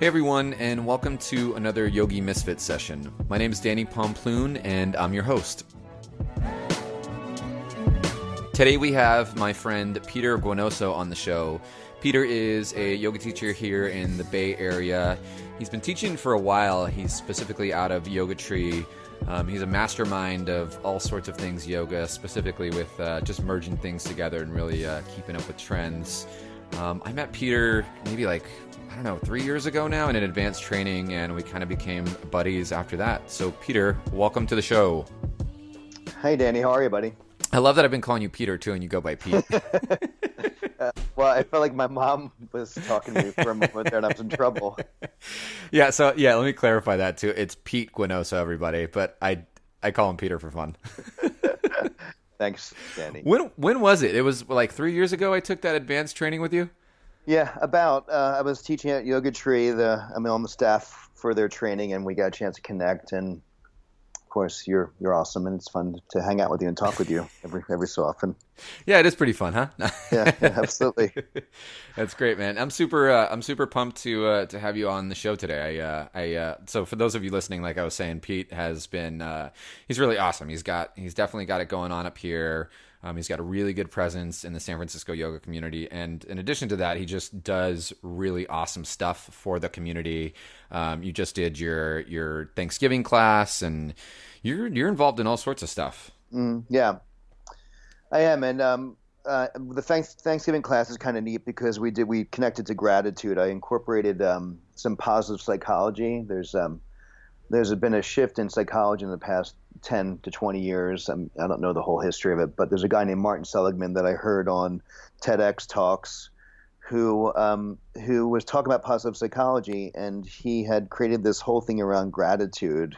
Hey everyone, and welcome to another Yogi Misfit session. My name is Danny Pomploon, and I'm your host. Today we have my friend Peter Guinoso on the show. Peter is a yoga teacher here in the Bay Area. He's been teaching for a while. He's specifically out of Yoga Tree. Um, he's a mastermind of all sorts of things yoga, specifically with uh, just merging things together and really uh, keeping up with trends. Um, I met Peter maybe like I don't know, three years ago now in an advanced training, and we kind of became buddies after that. So, Peter, welcome to the show. Hey, Danny, how are you, buddy? I love that I've been calling you Peter too, and you go by Pete. uh, well, I felt like my mom was talking to me for a moment there, and I was in trouble. Yeah, so yeah, let me clarify that too. It's Pete Guinoso, everybody, but I I call him Peter for fun. Thanks, Danny. When when was it? It was like three years ago. I took that advanced training with you. Yeah, about. Uh, I was teaching at Yoga Tree. The I'm on the staff for their training, and we got a chance to connect. And of course, you're you're awesome, and it's fun to hang out with you and talk with you every every so often. Yeah, it is pretty fun, huh? yeah, absolutely. That's great, man. I'm super uh, I'm super pumped to uh, to have you on the show today. I uh, I uh, so for those of you listening, like I was saying, Pete has been uh, he's really awesome. He's got he's definitely got it going on up here. Um, he's got a really good presence in the San Francisco yoga community, and in addition to that, he just does really awesome stuff for the community. Um, you just did your your Thanksgiving class, and you're you're involved in all sorts of stuff. Mm, yeah, I am, and um, uh, the thanks, Thanksgiving class is kind of neat because we did we connected to gratitude. I incorporated um, some positive psychology. There's um, there's been a shift in psychology in the past 10 to 20 years. I'm, I do not know the whole history of it, but there's a guy named Martin Seligman that I heard on TEDx talks who um, who was talking about positive psychology, and he had created this whole thing around gratitude.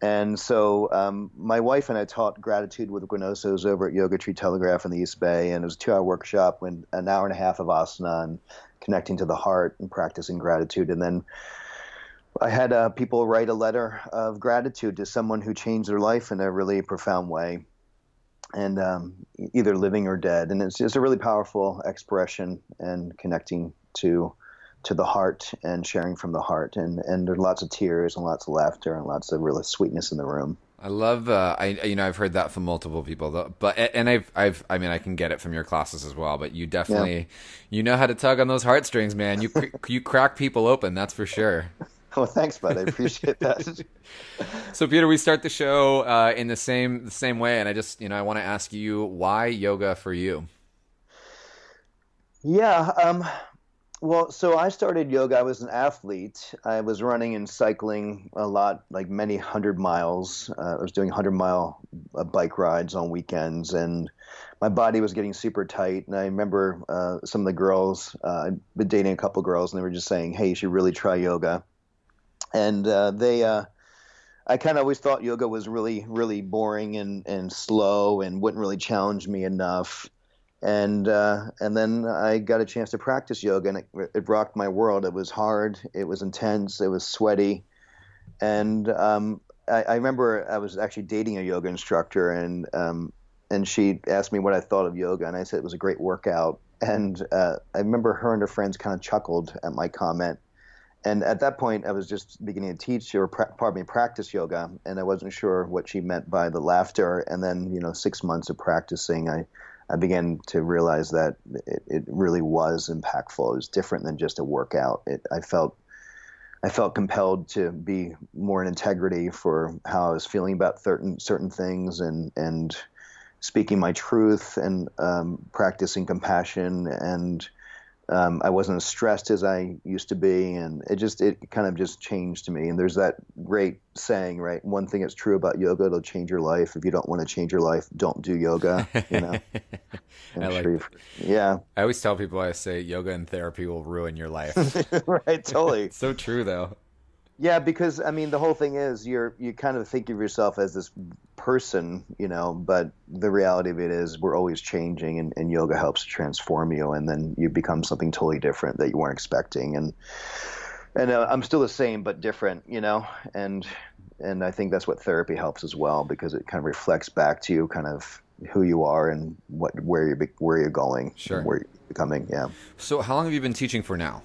And so um, my wife and I taught gratitude with Guinosos over at Yoga Tree Telegraph in the East Bay, and it was a two-hour workshop, when an hour and a half of asana and connecting to the heart and practicing gratitude, and then I had uh, people write a letter of gratitude to someone who changed their life in a really profound way, and um, either living or dead. And it's just a really powerful expression and connecting to to the heart and sharing from the heart. And and there's lots of tears and lots of laughter and lots of real sweetness in the room. I love. Uh, I you know I've heard that from multiple people, but and I've I've I mean I can get it from your classes as well. But you definitely yeah. you know how to tug on those heartstrings, man. You you crack people open, that's for sure. Well, thanks, bud. I appreciate that. so, Peter, we start the show uh, in the same the same way, and I just you know I want to ask you why yoga for you. Yeah. Um, well, so I started yoga. I was an athlete. I was running and cycling a lot, like many hundred miles. Uh, I was doing hundred mile uh, bike rides on weekends, and my body was getting super tight. And I remember uh, some of the girls. Uh, I'd been dating a couple girls, and they were just saying, "Hey, you should really try yoga." And uh, they uh, I kind of always thought yoga was really really boring and and slow and wouldn't really challenge me enough. And uh, and then I got a chance to practice yoga, and it, it, rocked my world. It was hard, it was intense, it was sweaty, and um, I, I, remember I was actually dating a yoga instructor, and um, and she asked me what I thought of yoga, and I said it was a great workout. And uh, I remember her and her friends kind of chuckled at my comment, and at that point, I was just beginning to teach or pra- pardon me, practice yoga, and I wasn't sure what she meant by the laughter. And then, you know, six months of practicing, I, I began to realize that it, it really was impactful. It was different than just a workout. It, I felt, I felt compelled to be more in integrity for how I was feeling about certain certain things, and and speaking my truth, and um, practicing compassion, and um, I wasn't as stressed as I used to be, and it just it kind of just changed to me. And there's that great saying, right? One thing that's true about yoga, it'll change your life. If you don't want to change your life, don't do yoga. You know. I like sure yeah. I always tell people I say yoga and therapy will ruin your life. right. Totally. so true though. Yeah, because I mean, the whole thing is you're you kind of think of yourself as this person, you know, but the reality of it is we're always changing, and, and yoga helps transform you, and then you become something totally different that you weren't expecting, and and uh, I'm still the same but different, you know, and and I think that's what therapy helps as well because it kind of reflects back to you, kind of who you are and what where you're where you're going, sure, where you're becoming. Yeah. So, how long have you been teaching for now?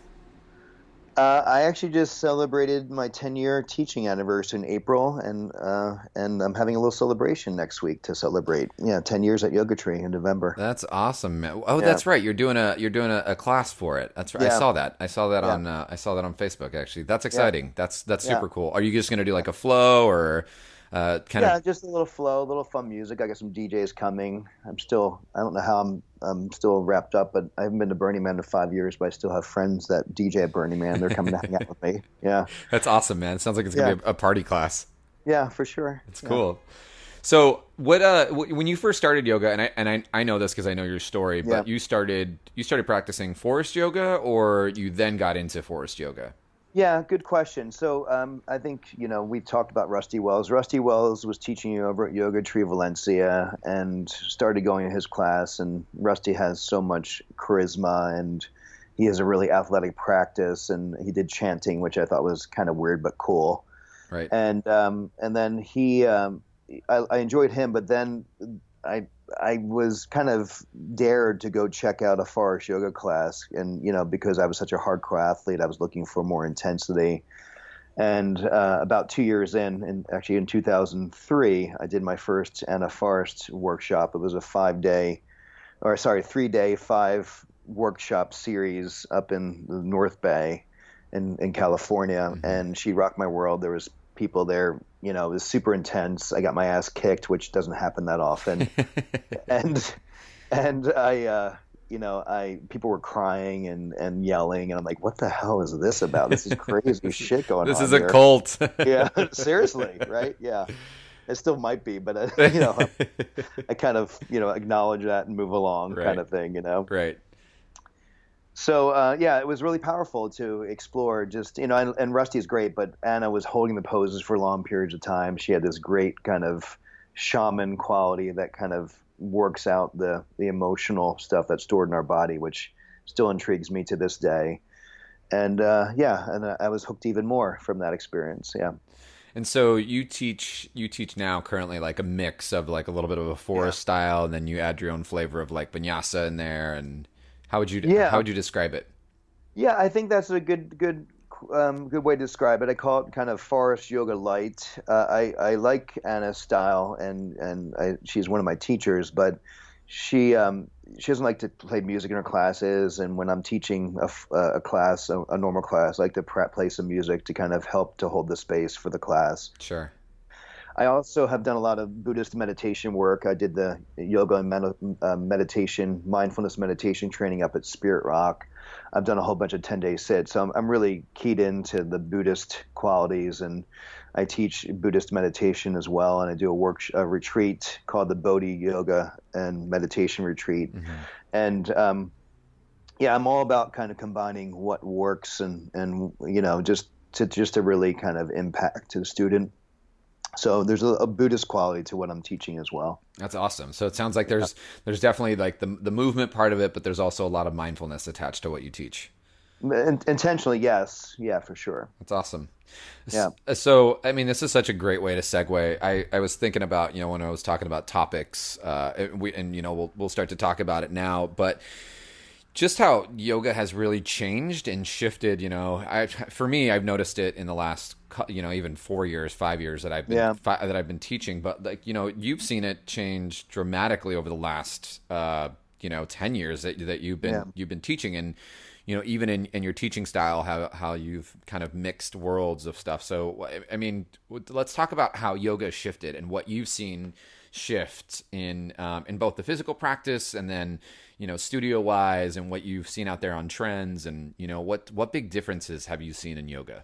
Uh, I actually just celebrated my 10 year teaching anniversary in April, and uh, and I'm having a little celebration next week to celebrate. Yeah, 10 years at Yoga Tree in November. That's awesome, man. Oh, yeah. that's right. You're doing a you're doing a, a class for it. That's right. Yeah. I saw that. I saw that yeah. on uh, I saw that on Facebook. Actually, that's exciting. That's that's super cool. Are you just going to do like a flow or? Uh, kind yeah, of just a little flow, a little fun music. I got some DJs coming. I'm still, I don't know how I'm, I'm still wrapped up, but I haven't been to Burning Man in five years, but I still have friends that DJ at Burning Man. They're coming to hang out with me. Yeah, that's awesome, man. It sounds like it's gonna yeah. be a, party class. Yeah, for sure. It's yeah. cool. So, what uh, when you first started yoga, and I and I, I know this because I know your story, but you started you started practicing Forrest yoga, or you then got into Forrest yoga. Yeah, good question. So um, I think you know we've talked about Rusty Wells. Rusty Wells was teaching you over at Yoga Tree Valencia and started going to his class. And Rusty has so much charisma and he has a really athletic practice. And he did chanting, which I thought was kind of weird but cool. Right. And um, and then he, um, I, I enjoyed him, but then I I was kind of dared to go check out a Forrest yoga class, and you know because I was such a hardcore athlete, I was looking for more intensity. And uh, about two years in, and actually in 2003, I did my first Ana Forrest workshop. It was a five-day, or sorry, three-day, five workshop series up in the North Bay, in in California, mm-hmm. and she rocked my world. There was people there. You know, it was super intense. I got my ass kicked, which doesn't happen that often. and and I, uh, you know, I people were crying and and yelling, and I'm like, what the hell is this about? This is crazy shit going this on. This is a cult. yeah, seriously, right? Yeah. It still might be, but uh, you know, I kind of you know acknowledge that and move along, right. kind of thing, you know. Right so uh, yeah, it was really powerful to explore. Just you know, and, and Rusty is great, but Ana was holding the poses for long periods of time. She had this great kind of shaman quality that kind of works out the the emotional stuff that's stored in our body, which still intrigues me to this day. And uh, yeah, and I was hooked even more from that experience. Yeah. And so you teach you teach now currently like a mix of like a little bit of a Forrest yeah. style, and then you add your own flavor of like vinyasa in there, and how would you yeah. how would you describe it? Yeah, I think that's a good good um, good way to describe it. I call it kind of Forrest yoga light. Uh, I I like Ana's style, and and I, she's one of my teachers, but she um, she doesn't like to play music in her classes. And when I'm teaching a, a class, a, a, normal class, I like to play some music to kind of help to hold the space for the class. Sure. I also have done a lot of Buddhist meditation work. I did the yoga and med- uh, meditation, mindfulness meditation training up at Spirit Rock. I've done a whole bunch of 10 day sits. So I'm, I'm really keyed into the Buddhist qualities and I teach Buddhist meditation as well. And I do a work, a retreat called the Bodhi Yoga and Meditation Retreat. Mm-hmm. And, um, yeah, I'm all about kind of combining what works and, and, you know, just to, just to really kind of impact the student so there's a, a, Buddhist quality to what I'm teaching as well. That's awesome. So it sounds like there's there's definitely like the the movement part of it, but there's also a lot of mindfulness attached to what you teach. In, intentionally, yes, yeah, for sure. That's awesome. Yeah. So I mean, this is such a great way to segue. I I was thinking about you know when I was talking about topics, uh, we and you know we'll we'll start to talk about it now, but just how yoga has really changed and shifted. You know, I for me, I've noticed it in the last you know even four years, five years that I've been yeah. fi- that I've been teaching. But like you know, you've seen it change dramatically over the last uh, you know ten years that that you've been yeah. you've been teaching and you know even in, in your teaching style how how you've kind of mixed worlds of stuff so i mean let's talk about how yoga shifted and what you've seen shift in um, in both the physical practice and then you know studio wise and what you've seen out there on trends and you know what what big differences have you seen in yoga?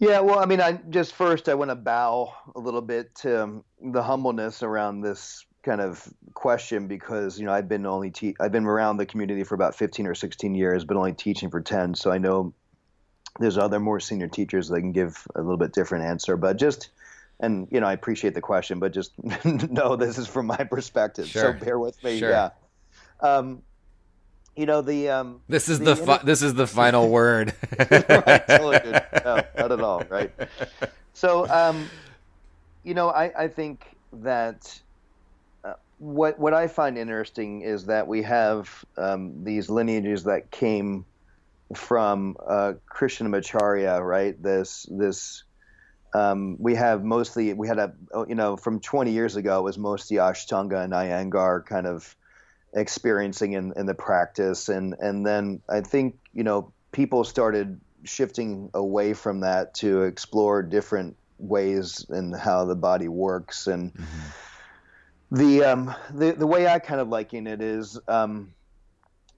Yeah well i mean i just first i want to bow a little bit to um, the humbleness around this kind of question because you know i've been only te- i've been around the community for about 15 or 16 years but only teaching for 10 so i know there's other more senior teachers that can give a little bit different answer. But just and you know, I appreciate the question, but just know this is from my perspective. Sure. So bear with me. Sure. Yeah. Um, you know the um, this is the, the fi- this is the final word. right, totally no, not at all. Right. So um, you know, I I think that uh, what what I find interesting is that we have um, these lineages that came from uh, Krishnamacharya, right? This this um, we have mostly we had a oh, you know from 20 years ago it was mostly Ashtanga and Iyengar kind of experiencing in, in the practice, and and then I think you know people started shifting away from that to explore different ways and how the body works. And. Mm-hmm. the um the the way I kind of liken it is um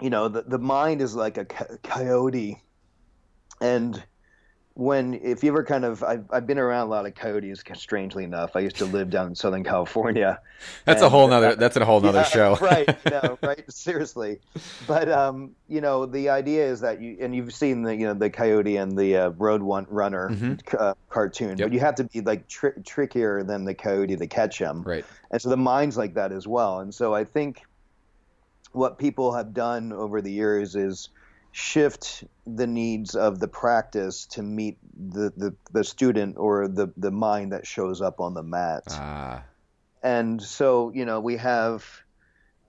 you know the the mind is like a coyote. And when if you ever kind of I've, I've been around a lot of coyotes strangely enough. I used to live down in southern california. That's and, a whole nother that's a whole nother yeah, show. right. No right. Seriously. But um you know the idea is that you and you've seen the you know the coyote and the uh, road one runner mm-hmm. uh, cartoon yep. but you have to be like tr- trickier than the coyote to catch him. Right. And so the mind's like that as well. And so i think what people have done over the years is shift the needs of the practice to meet the, the, the student or the, the mind that shows up on the mat. Ah. And so, you know, we have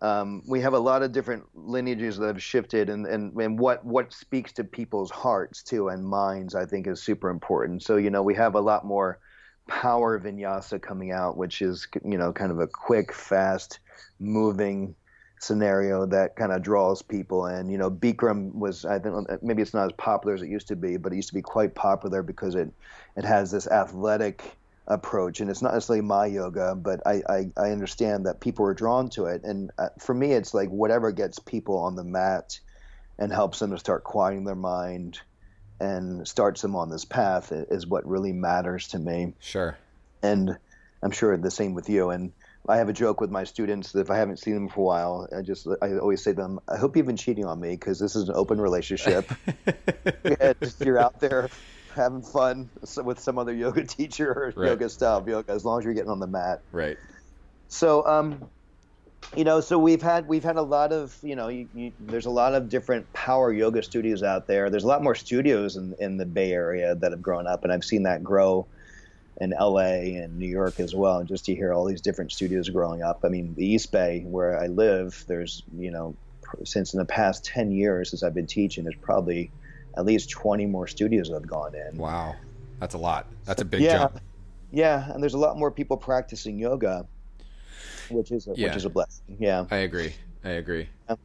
um, we have a lot of different lineages that have shifted and, and, and what, what speaks to people's hearts too and minds I think is super important. So, you know, we have a lot more power vinyasa coming out, which is, you know, kind of a quick, fast moving scenario that kind of draws people in. You know, Bikram was I think maybe it's not as popular as it used to be, but it used to be quite popular because it it has this athletic approach, and it's not necessarily my yoga, but I I, I understand that people are drawn to it, and uh, for me, it's like whatever gets people on the mat and helps them to start quieting their mind and starts them on this path is what really matters to me. Sure. And I'm sure the same with you. And I have a joke with my students that if I haven't seen them for a while, I just I always say to them, "I hope you've been cheating on me because this is an open relationship. you're out there having fun with some other yoga teacher or right. yoga style yoga, as long as you're getting on the mat." Right. So, um, you know, so we've had we've had a lot of you know, you, you, there's a lot of different power yoga studios out there. There's a lot more studios in in the Bay Area that have grown up, and I've seen that grow in LA and New York as well. And just to hear all these different studios growing up. I mean, the East Bay, where I live, there's, you know, since in the past 10 years since I've been teaching, there's probably at least 20 more studios that have gone in. Wow. That's a lot. That's a big yeah, jump. Yeah. And there's a lot more people practicing yoga, which is a, yeah. which is a blessing. Yeah. I agree. I agree. Yeah.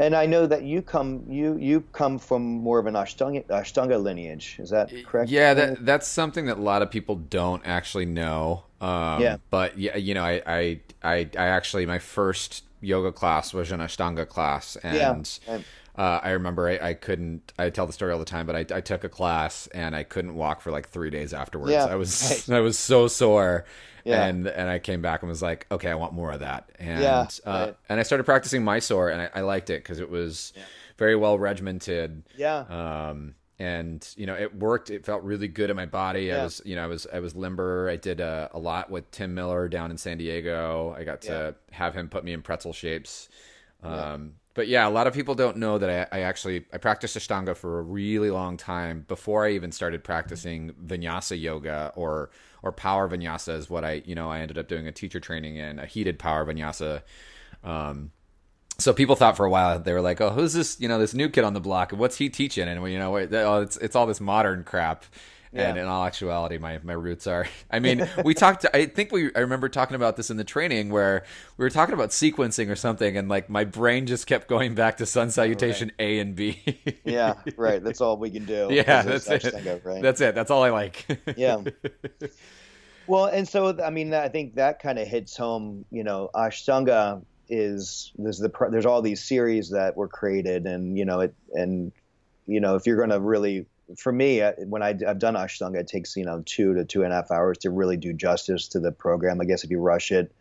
And I know that you come you you come from more of an Ashtanga, Ashtanga lineage. Is that correct? Yeah, that that's something that a lot of people don't actually know. Um, yeah. But yeah, you know, I, I I I actually my first yoga class was an Ashtanga class, and. Yeah. Uh, I remember I, I, couldn't. I tell the story all the time, but I, I, took a class and I couldn't walk for like three days afterwards. Yeah, I was. I was so sore, yeah. And and I came back and was like, okay, I want more of that. And yeah, uh, right. and I started practicing Mysore, and I, I liked it because it was yeah. very well regimented. Yeah. Um, and you know it worked it felt really good in my body yeah. i was you know i was i was limber i did a, a, lot with tim miller down in san diego i got to have him put me in pretzel shapes um, yeah. But yeah a lot of people don't know that I, I, actually i practiced ashtanga for a really long time before i even started practicing vinyasa yoga or or power vinyasa is what I, you know, I ended up doing a teacher training in a heated power vinyasa. Um, so people thought for a while they were like, "Oh, who's this? You know, this new kid on the block? What's he teaching?" And you know, oh, it's it's all this modern crap. Yeah. And in all actuality, my, my roots are. I mean, we talked. I think we. I remember talking about this in the training where we were talking about sequencing or something, and like my brain just kept going back to sun salutation right. A and B. yeah, right. That's all we can do. Yeah, that's it. right? That's it. That's all I like. yeah. Well, and so I mean, I think that kind of hits home. You know, Ashtanga is there's the there's all these series that were created, and you know it, and you know if you're going to really for me, uh, when I, have done Ashtanga, it takes you know two to two and a half hours to really do justice to the program. I guess if you rush it,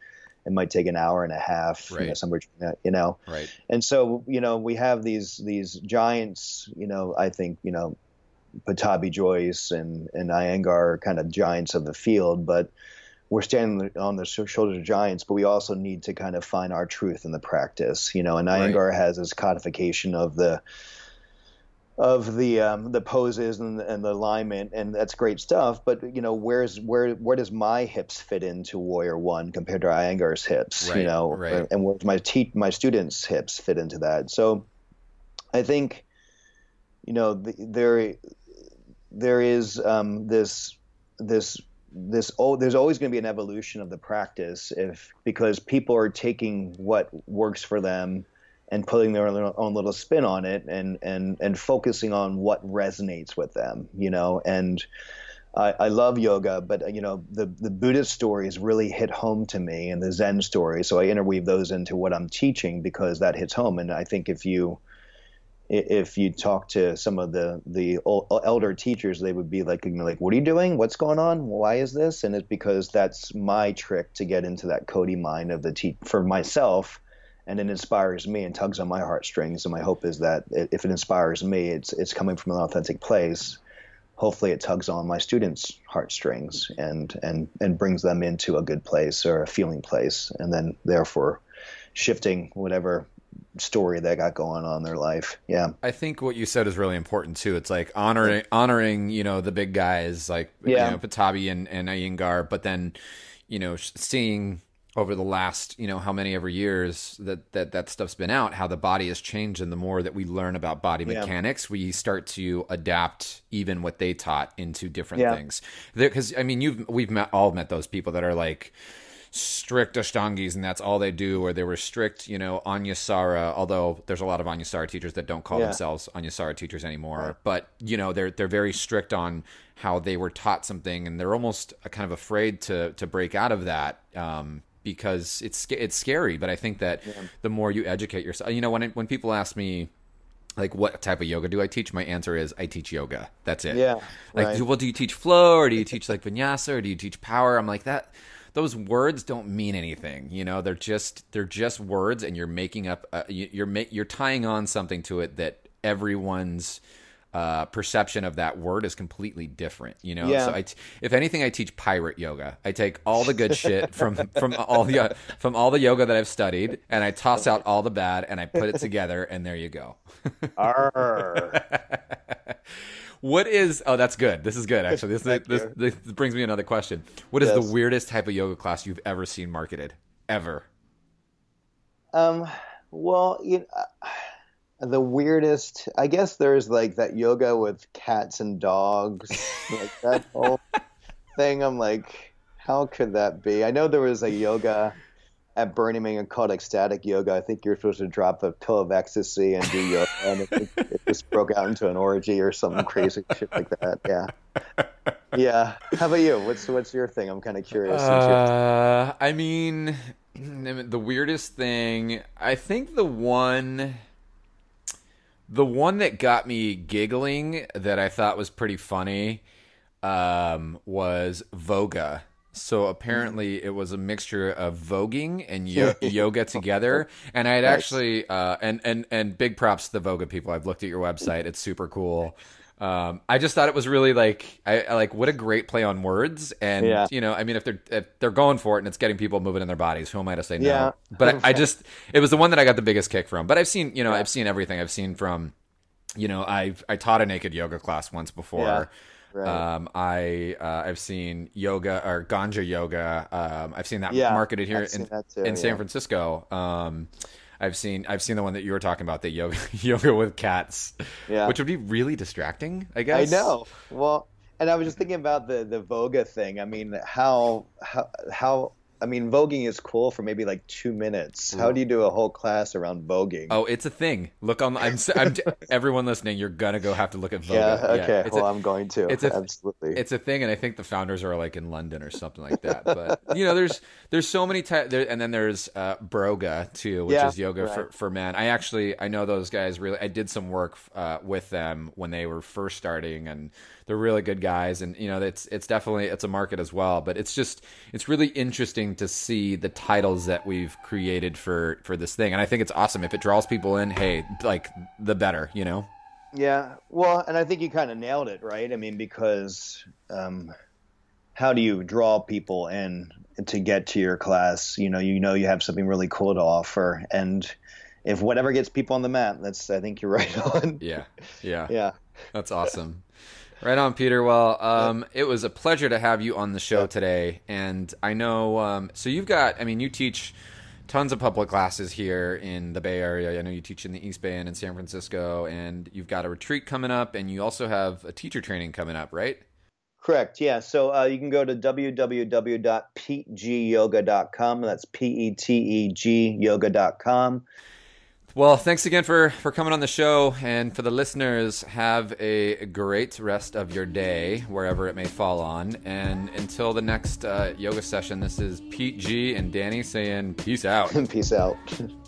it might take an hour and a half, right. you know, somewhere, you know. Right. And so, you know, we have these these giants. You know, I think you know, Pattabhi Jois and and Iyengar are kind of giants of the field, but we're standing on the shoulders of giants, but we also need to kind of find our truth in the practice, you know. And Iyengar right. has this codification of the of the um, the poses and, and the alignment, and that's great stuff. But you know, where's where where does my hips fit into Warrior One compared to Iyengar's hips? Right, you know, right. and where my te- my students' hips fit into that? So, I think, you know, the, there there is um, this this this oh, there's always going to be an evolution of the practice if because people are taking what works for them and putting their own, little spin on it and and and focusing on what resonates with them you know and I, I love yoga but you know the the buddhist stories really hit home to me and the zen stories so i interweave those into what i'm teaching because that hits home and i think if you if you talk to some of the the elder teachers, they would be like, you know, like, what are you doing? What's going on? Why is this? And it's because that's my trick to get into that Cody mind of the te- for myself, and it inspires me and tugs on my heartstrings. And my hope is that if it inspires me, it's it's coming from an authentic place. Hopefully, it tugs on my students' heartstrings and and and brings them into a good place or a feeling place, and then therefore shifting whatever story they got going on in their life. Yeah. I think what you said is really important too. It's like honoring honoring, you know, the big guys like yeah. you know, Pattabhi and, and Iyengar, but then, you know, seeing over the last, you know, how many ever years that, that that stuff's been out, how the body has changed and the more that we learn about body Yeah. mechanics, we start to adapt even what they taught into different Yeah. things. Because I mean, you've we've met all met those people that are like strict ashtangis and that's all they do or they were strict you know Anusara although there's a lot of Anusara teachers that don't call Yeah. themselves Anusara teachers anymore but you know they're they're very strict on how they were taught something and they're almost kind of afraid to to break out of that um because it's it's scary but i think that the more you educate yourself you know when it, when people ask me like what type of yoga do I teach? My answer is I teach yoga. That's it. Yeah, Like, right. do, well, do you teach flow or do you teach like vinyasa or do you teach power? I'm like that. Those words don't mean anything. You know, they're just they're just words, and you're making up. Uh, you, you're you're tying on something to it that everyone's uh, perception of that word is completely different. You know, Yeah. so I t- if anything, I teach pirate yoga. I take all the good shit from from all the uh, from all the yoga that I've studied, and I toss out all the bad, and I put it together, and there you go. What is? Oh, that's good. This is good actually. This Thank this, this brings me another question. What is Yes. the weirdest type of yoga class you've ever seen marketed? Ever? Um, well, you know, the weirdest, I guess there's like that yoga with cats and dogs, like that whole thing. I'm like, how could that be? I know there was a yoga at Burning Man called ecstatic yoga. I think you're supposed to drop a pill of ecstasy and do yoga, and it, it just broke out into an orgy or something crazy shit like that. Yeah, yeah. How about you? What's what's your thing? I'm kind of curious. Uh, I mean, the weirdest thing. I think the one, the one that got me giggling that I thought was pretty funny, um, was Voga. So apparently, it was a mixture of voguing and yo- yoga together. And I had Nice. actually, uh, and and and big props to the Voga people. I've looked at your website; it's super cool. Um, I just thought it was really like, I, I like what a great play on words. And Yeah. you know, I mean, if they're if they're going for it and it's getting people moving in their bodies, who am I to say no? Yeah. But I, I just, it was the one that I got the biggest kick from. But I've seen, you know, I've seen everything. I've seen from, you know, I've I taught a naked yoga class once before. Yeah. Right. Um, I uh, I've seen yoga or ganja yoga. Um, I've seen that Yeah, marketed here in, that too, in San. Francisco. Um, I've seen I've seen the one that you were talking about, the yoga yoga with cats, Yeah. which would be really distracting. I guess. I know. Well, and I was just thinking about the the Voga thing. I mean, how how how I mean, voguing is cool for maybe like two minutes. How do you do a whole class around voguing? Oh, it's a thing. Look on. I'm. I'm everyone listening, you're gonna go have to look at Voga. yeah. Okay. it's well, I'm going to. it's a- Absolutely. it's a thing, and I think the founders are like in London or something like that. But you know, there's there's so many types, there, and then there's uh, Broga too, which Yeah, is yoga for for men. I actually I know those guys really. I did some work uh, with them when they were first starting, and they're really good guys. And you know, it's it's definitely it's a market as well. But it's just it's really interesting to see the titles that we've created for for this thing, and I think it's awesome if it draws people in. Hey, like the better, you know. Yeah, well, and I think you kind of nailed it, right? I mean, because um, how do you draw people in to get to your class? You know, you know you have something really cool to offer, and if whatever gets people on the mat, that's I think you're right on. Yeah, yeah, yeah. That's awesome. Right on, Peter. Well, um, it was a pleasure to have you on the show today, and I know. Um, so you've got. I mean, you teach tons of public classes here in the Bay Area. I know you teach in the East Bay and in San Francisco, and you've got a retreat coming up, and you also have a teacher training coming up, right? Correct. Yeah. So uh, you can go to www.petegyoga.com. That's P E T E G yoga.com. Well, thanks again for, for coming on the show. And for the listeners, have a great rest of your day, wherever it may fall on. And until the next uh, yoga session, this is Pete G and Danny saying peace out. peace out.